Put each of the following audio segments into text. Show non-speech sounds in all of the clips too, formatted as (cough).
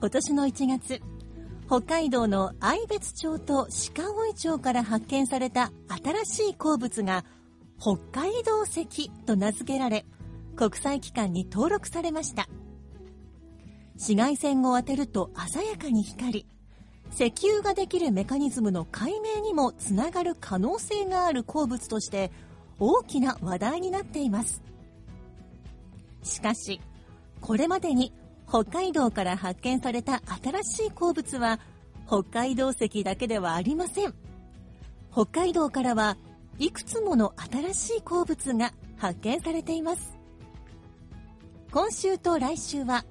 今年の1月、北海道の愛別町と鹿追町から発見された新しい鉱物が北海道石と名付けられ国際機関に登録されました。紫外線を当てると鮮やかに光り石油ができるメカニズムの解明にもつながる可能性がある鉱物として大きな話題になっています。しかしこれまでに北海道から発見された新しい鉱物は北海道石だけではありません。北海道からはいくつもの新しい鉱物が発見されています。今週と来週は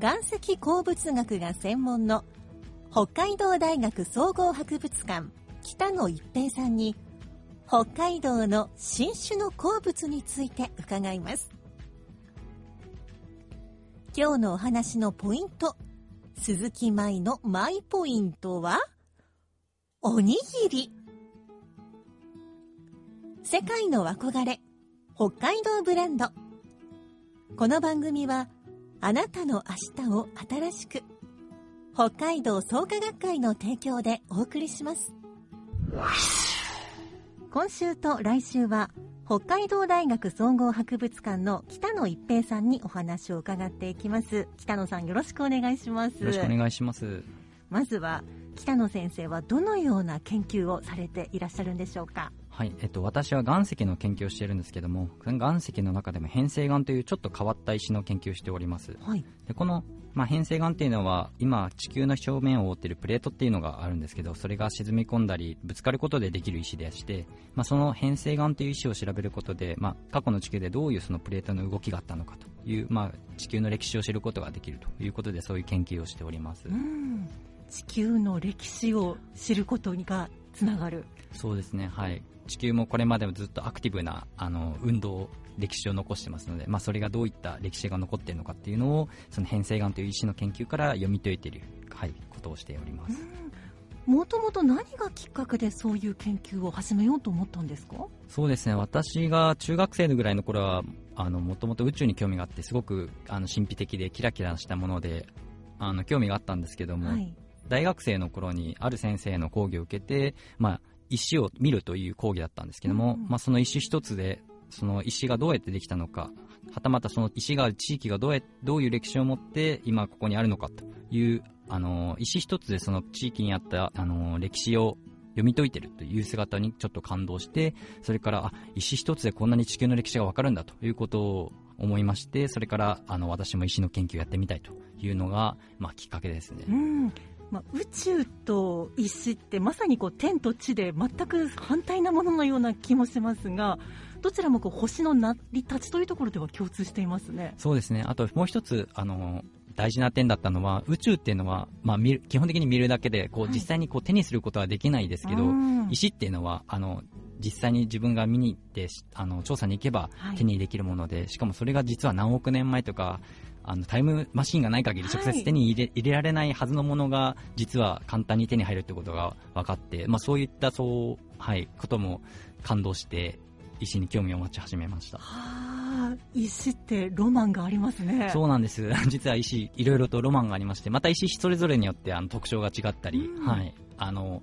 岩石鉱物学が専門の北海道大学総合博物館北野一平さんに北海道の新種の鉱物について伺います。今日のお話のポイント。鈴木舞のマイポイントはおにぎり。世界の憧れ北海道ブランド。この番組はあなたの明日を新しく北海道創価学会の提供でお送りします。今週と来週は北海道大学総合博物館の北野一平さんにお話を伺っていきます。北野さんよろしくお願いします。よろしくお願いします。まずは北野先生はどのような研究をされていらっしゃるんでしょうか？はい、えっと、私は岩石の研究をしているんですけども、岩石の中でも変成岩というちょっと変わった石の研究をしております。はいで、この、まあ、変成岩っていうのは、今、地球の表面を覆っているプレートっていうのがあるんですけど、それが沈み込んだり、ぶつかることでできる石でして、まあ、その変成岩という石を調べることで、まあ、過去の地球でどういうそのプレートの動きがあったのかという、まあ、地球の歴史を知ることができるということで、そういう研究をしております。うん地球の歴史を知ることがつながるそうですね、はい。地球もこれまでもずっとアクティブなあの運動、歴史を残してますので、まあ、それがどういった歴史が残っているのかっていうのを、その変成岩という石の研究から読み解いている、はい、ことをしております。もともと何がきっかけでそういう研究を始めようと思ったんですか？そうですね、私が中学生のぐらいの頃は、あの、もともと宇宙に興味があって、すごく、あの、神秘的でキラキラしたもので、あの、興味があったんですけども、はい。大学生の頃にある先生の講義を受けて、まあ、石を見るという講義だったんですけども、うんまあ、その石一つでその石がどうやってできたのかはたまたその石がある地域がどうやどういう歴史を持って今ここにあるのかというあの石一つでその地域にあったあの歴史を読み解いてるという姿にちょっと感動してそれからあ石一つでこんなに地球の歴史がわかるんだということを思いましてそれからあの私も石の研究をやってみたいというのが、まあ、きっかけですね。うんまあ、宇宙と石ってまさにこう天と地で全く反対なもののような気もしますがどちらもこう星の成り立ちというところでは共通していますね。そうですね。あともう一つ、あの、大事な点だったのは、宇宙っていうのは、まあ基本的に見るだけで、こう、はい実際にこう手にすることはできないですけど、うん石っていうのは、あの、実際に自分が見に行って、しあの、調査に行けばはい手にできるもので、しかもそれが実は何億年前とか、あの、タイムマシンがない限り直接手に入れ,、入れられないはずのものが、実は簡単に手に入るってことが分かって、まあそういった、そう、はい、ことも感動して、石に興味を持ち始めました。はあ、石ってロマンがありますね。そうなんです。(laughs) 実は石、いろいろとロマンがありまして、また石それぞれによってあの特徴が違ったり、うんはい。あの、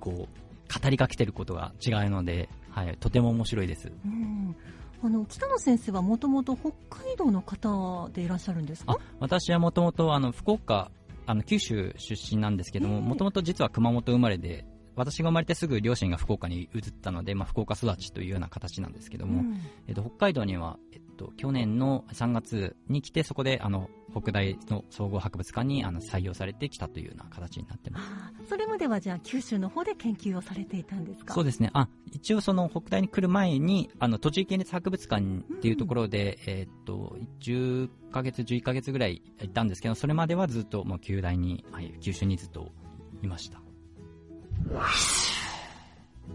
こう、語りかけてることが違うので、はい、とても面白いです。うんあの北野先生はもともと北海道の方でいらっしゃるんですか？あ、私はもともとあの、福岡あの九州出身なんですけども、ええもともと実は熊本生まれで、私が生まれてすぐ両親が福岡に移ったので、まあ、福岡育ちというような形なんですけども、うん。えっと、北海道には、えっと、去年の3月に来て、そこであの北大の総合博物館にあの採用されてきたというような形になってます。それまではじゃあ九州の方で研究をされていたんですか？そうですね。あ、一応その北大に来る前に、あの、栃木県立博物館っていうところで、えーっと、10ヶ月、11ヶ月ぐらいいたんですけど、それまではずっともう旧大に、はい、九州にずっといました。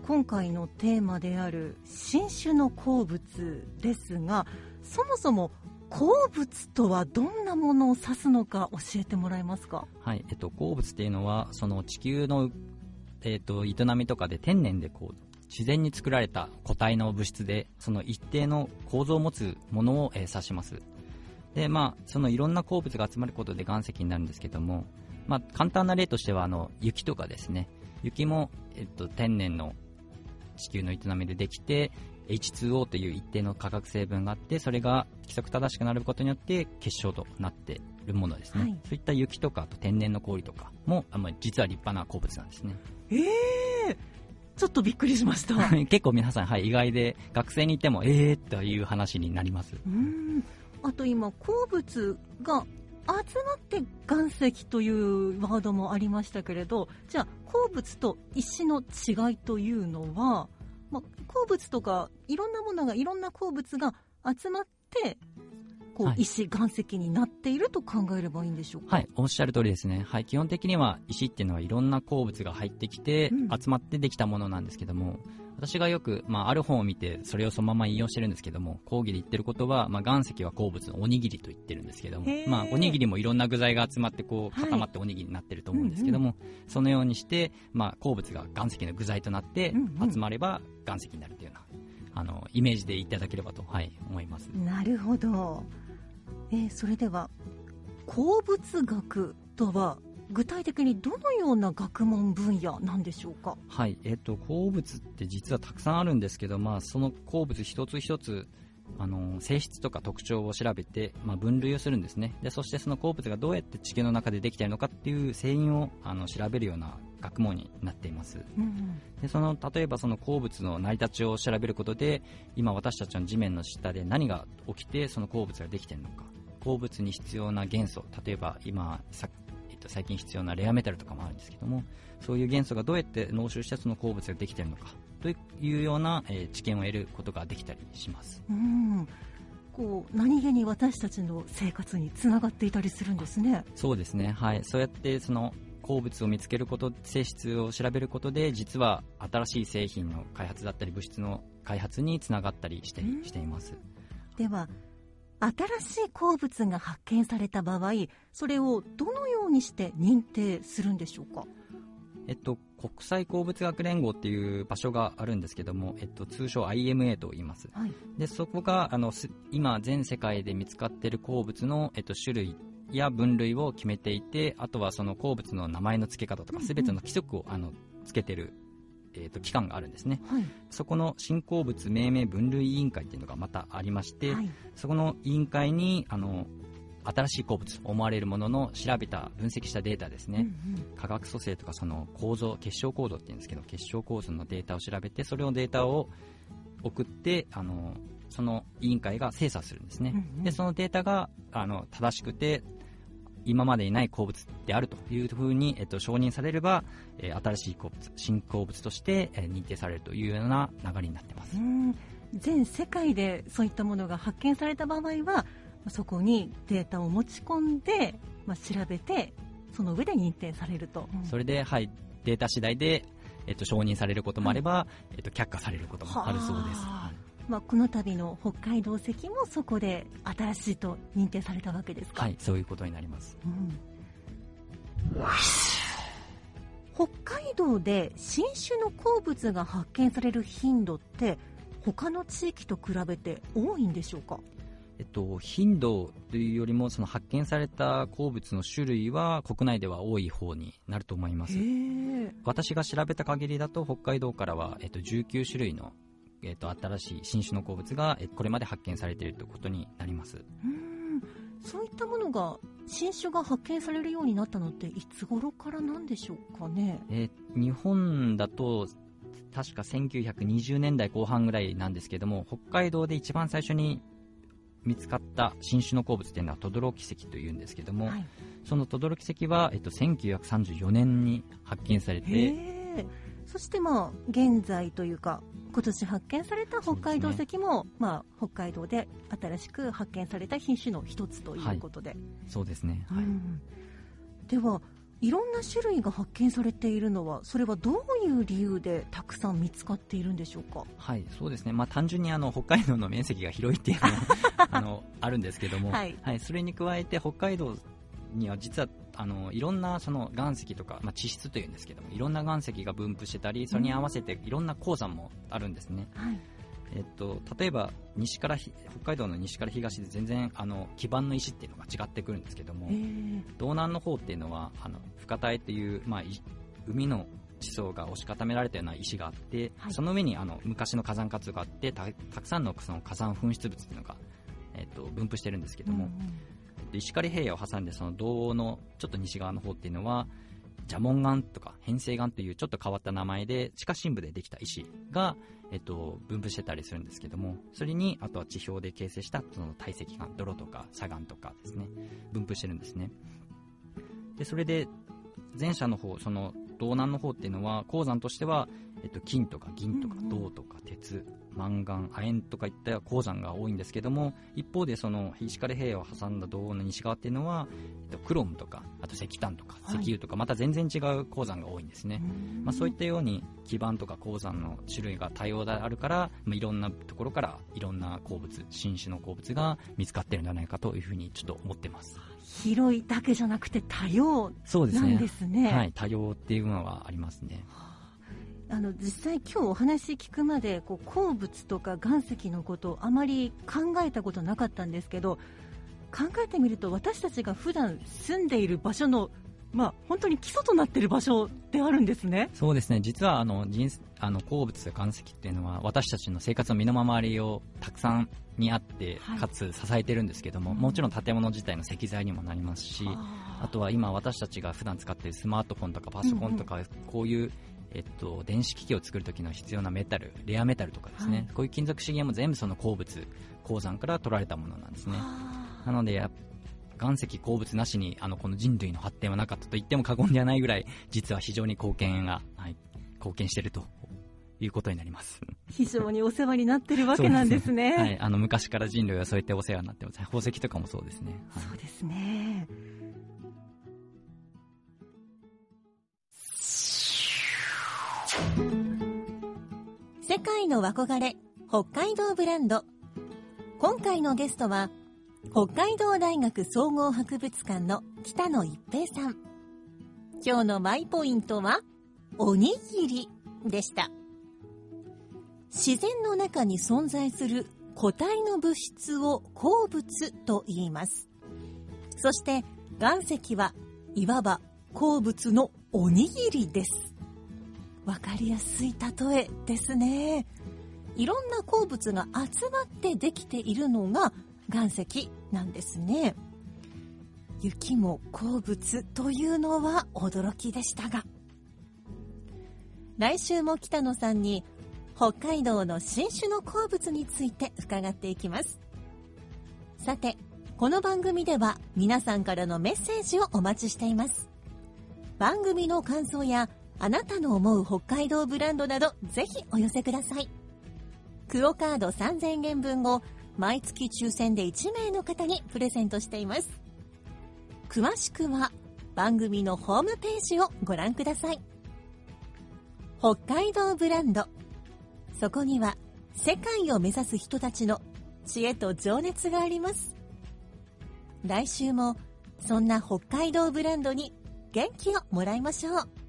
今回のテーマである新種の鉱物ですがそもそも鉱物とはどんなものを指すのか教えてもらえますか？はい、えっと、鉱物っていうのは、その地球の、えっと、営みとかで天然でこう、自然に作られた固体の物質で、その一定の構造を持つものを、えー指します。で、まあ、そのいろんな鉱物が集まることで岩石になるんですけども、まあ、簡単な例としては、あの、雪とかですね。雪も、えっと、天然の地球の営みでできて、H2O という一定の化学成分があって、それが規則正しくなることによって結晶となっているものですね。はいそういった雪とか、あと天然の氷とかも、あまあ実は立派な鉱物なんですね。ええちょっとびっくりしました (laughs) 結構皆さん、はい、意外で、学生にいても、えーという話になります。うんあと今鉱物が集まって岩石というワードもありましたけれどじゃあ鉱物と石の違いというのは、まあ、鉱物とかいろんなものがいろんな鉱物が集まってこう、はい。石岩石になっていると考えればいいんでしょうか？はい、おっしゃる通りですね。はい、基本的には石っていうのはいろんな鉱物が入ってきて、うん。集まってできたものなんですけども、私がよく、まあ、ある本を見て、それをそのまま引用してるんですけども、講義で言ってることは、まあ、岩石は鉱物のおにぎりと言ってるんですけどもまあ、おにぎりもいろんな具材が集まって、こう、はい。固まっておにぎりになってると思うんですけども、そのようにして、まあ、鉱物が岩石の具材となってうんうん。集まれば岩石になるというような、あの、イメージでいただければと、はい、思います。なるほど、えーそれでは鉱物学とは具体的にどのような学問分野なんでしょうか？はい、えっ、と、鉱物って実はたくさんあるんですけど、まあ、その鉱物一つ一つ、あの、性質とか特徴を調べて、まあ、分類をするんですね。で、そしてその鉱物がどうやって地球の中でできているのかっていう成因を、あの、調べるような学問になっています。うんで、その、例えばその鉱物の成り立ちを調べることで、今私たちの地面の下で何が起きてその鉱物ができているのか。鉱物に必要な元素、例えば今、と、最近必要なレアメタルとかもあるんですけども、そういう元素がどうやって濃縮してその鉱物ができているのか、というような、えー知見を得ることができたりします。うんこう何気に私たちの生活につながっていたりするんですねそうですね。はい。そうやってその鉱物を見つけること、性質を調べることで、実は新しい製品の開発だったり、物質の開発につながったりしてうんしています。では新しい鉱物が発見された場合それをどのようにして認定するんでしょうか？えっと、国際鉱物学連合っていう場所があるんですけども、えっと、通称 IMA と言います。はい。で、そこが、あの、す今、全世界で見つかっている鉱物の、えっと、種類や分類を決めていて、あとはその鉱物の名前の付け方とか、うんうん。すべての規則を、あの、つけてる、えっと、機関があるんですね。はい。そこの新鉱物命名分類委員会っていうのがまたありまして、はい。そこの委員会に、あの、新しい鉱物、思われるものの調べた、分析したデータですね。うんうん。化学組成とかその構造結晶構造って言うんですけど結晶構造のデータを調べてそれをデータを送ってあのその委員会が精査するんですね、うんうん。でそのデータがあの正しくて今までにない鉱物であるというふうに、えっと、承認されれば、えー新しい鉱物新鉱物として、えー認定されるというような流れになってます、うん。全世界でそういったものが発見された場合はそこにデータを持ち込んで、まあ、調べてその上で認定されると、それで、はい、データ次第で、えっと、承認されることもあれば、えっと、却下されることもあるそうです。はあまあ、この度の北海道石もそこで新しいと認定されたわけですか、はいそういうことになります。うん。北海道で新種の鉱物が発見される頻度って他の地域と比べて多いんでしょうか？えっと、頻度というよりもその発見された鉱物の種類は国内では多い方になると思います。え私が調べた限りだと北海道からは、えっと、19種類の、えっと、新しい新種の鉱物がえこれまで発見されているということになります。うん。そういったものが新種が発見されるようになったのっていつ頃からなんでしょうかね？えー日本だと確か1920年代後半ぐらいなんですけども北海道で一番最初に見つかった新種の鉱物というのは轟石というんですけども、はい。その轟石は、えっと、1934年に発見されへてえそしてまあ現在というか今年発見された北海道石も、まあ、北海道で新しく発見された品種の一つということで、そうですね、はい。うん。ではいろんな種類が発見されているのはそれはどういう理由でたくさん見つかっているんでしょうか？はい、そうですね、まあ、単純にあの北海道の面積が広いっていうのもあのあるんですけども、(laughs) はい。それに加えて北海道には実はあのいろんなその岩石とか、まあ、地質というんですけどもいろんな岩石が分布してたりそれに合わせていろんな鉱山もあるんですね、はい。えっと、例えば西からひ北海道の西から東で全然あの基盤の石っていうのが違ってくるんですけども、え。ー道南の方っていうのはあの深台っていう、まあ、い海の地層が押し固められたような石があって、はい。その上にあの昔の火山活動があってたたくさんのその火山噴出物っていうのが、えっと分布してるんですけども、うんで石狩平野を挟んでその道のちょっと西側の方っていうのは蛇紋岩とか変成岩というちょっと変わった名前で地下深部でできた石が、えっと、分布してたりするんですけどもそれにあとは地表で形成したその堆積岩泥とか砂岩とかですね分布してるんですね。でそれで前者の方その道南の方っていうのは鉱山としては、えっと、金とか銀とか銅とか鉄、マンガン亜鉛とかいった鉱山が多いんですけども一方でその石狩平野を挟んだ道の西側っていうのは、えっと、クロムとかあと石炭とかはい。石油とかまた全然違う鉱山が多いんですね、うん。まあ、そういったように基盤とか鉱山の種類が多様であるから、まあ、いろんなところからいろんな鉱物新種の鉱物が見つかってるんじゃないかというふうにちょっと思ってます。広いだけじゃなくて多様なんそうですね。ですね。はい、多様っていうのはありますね。あの実際今日お話聞くまでこう鉱物とか岩石のことをあまり考えたことなかったんですけど考えてみると私たちが普段住んでいる場所のまあ本当に基礎となっている場所であるんですね。そうですね、実はあの人あの鉱物や岩石っていうのは私たちの生活の身の回りをたくさんにあって、はい。かつ支えてるんですけども、うん。もちろん建物自体の石材にもなりますし、ああとは今私たちが普段使っているスマートフォンとかパソコンとか、こういう、えっと、電子機器を作るときの必要なメタル、レアメタルとかですね、はいこういう金属資源も全部その鉱物、鉱山から取られたものなんですね。あなので岩石鉱物なしにあのこの人類の発展はなかったと言っても過言ではないぐらい実は非常に貢献が、はい、貢献しているということになります。非常にお世話になってるわけなんですね。(laughs) はい、あの昔から人類はそういったお世話になってます。宝石とかもそうですね。はいそうですね。世界の憧れ北海道ブランド。今回のゲストは北海道大学総合博物館の北野一平さん。今日のマイポイントはおにぎりでした。自然の中に存在する固体の物質を鉱物と言います。そして岩石はいわば鉱物のおにぎりです。わかりやすい例えですね。いろんな鉱物が集まってできているのが岩石なんですね。雪も鉱物というのは驚きでしたが。来週も北野さんに北海道の新種の鉱物について伺っていきます。さてこの番組では皆さんからのメッセージをお待ちしています。番組の感想やあなたの思う北海道ブランドなどぜひお寄せください。クオカード3000円分を毎月抽選で1名の方にプレゼントしています。詳しくは番組のホームページをご覧ください。北海道ブランド。そこには世界を目指す人たちの知恵と情熱があります。来週もそんな北海道ブランドに元気をもらいましょう。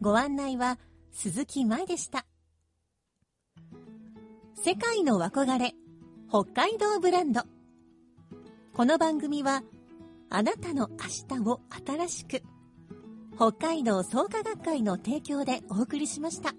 ご案内は鈴木舞でした世界の憧れ北海道ブランドこの番組はあなたの明日を新しく北海道創価学会の提供でお送りしました。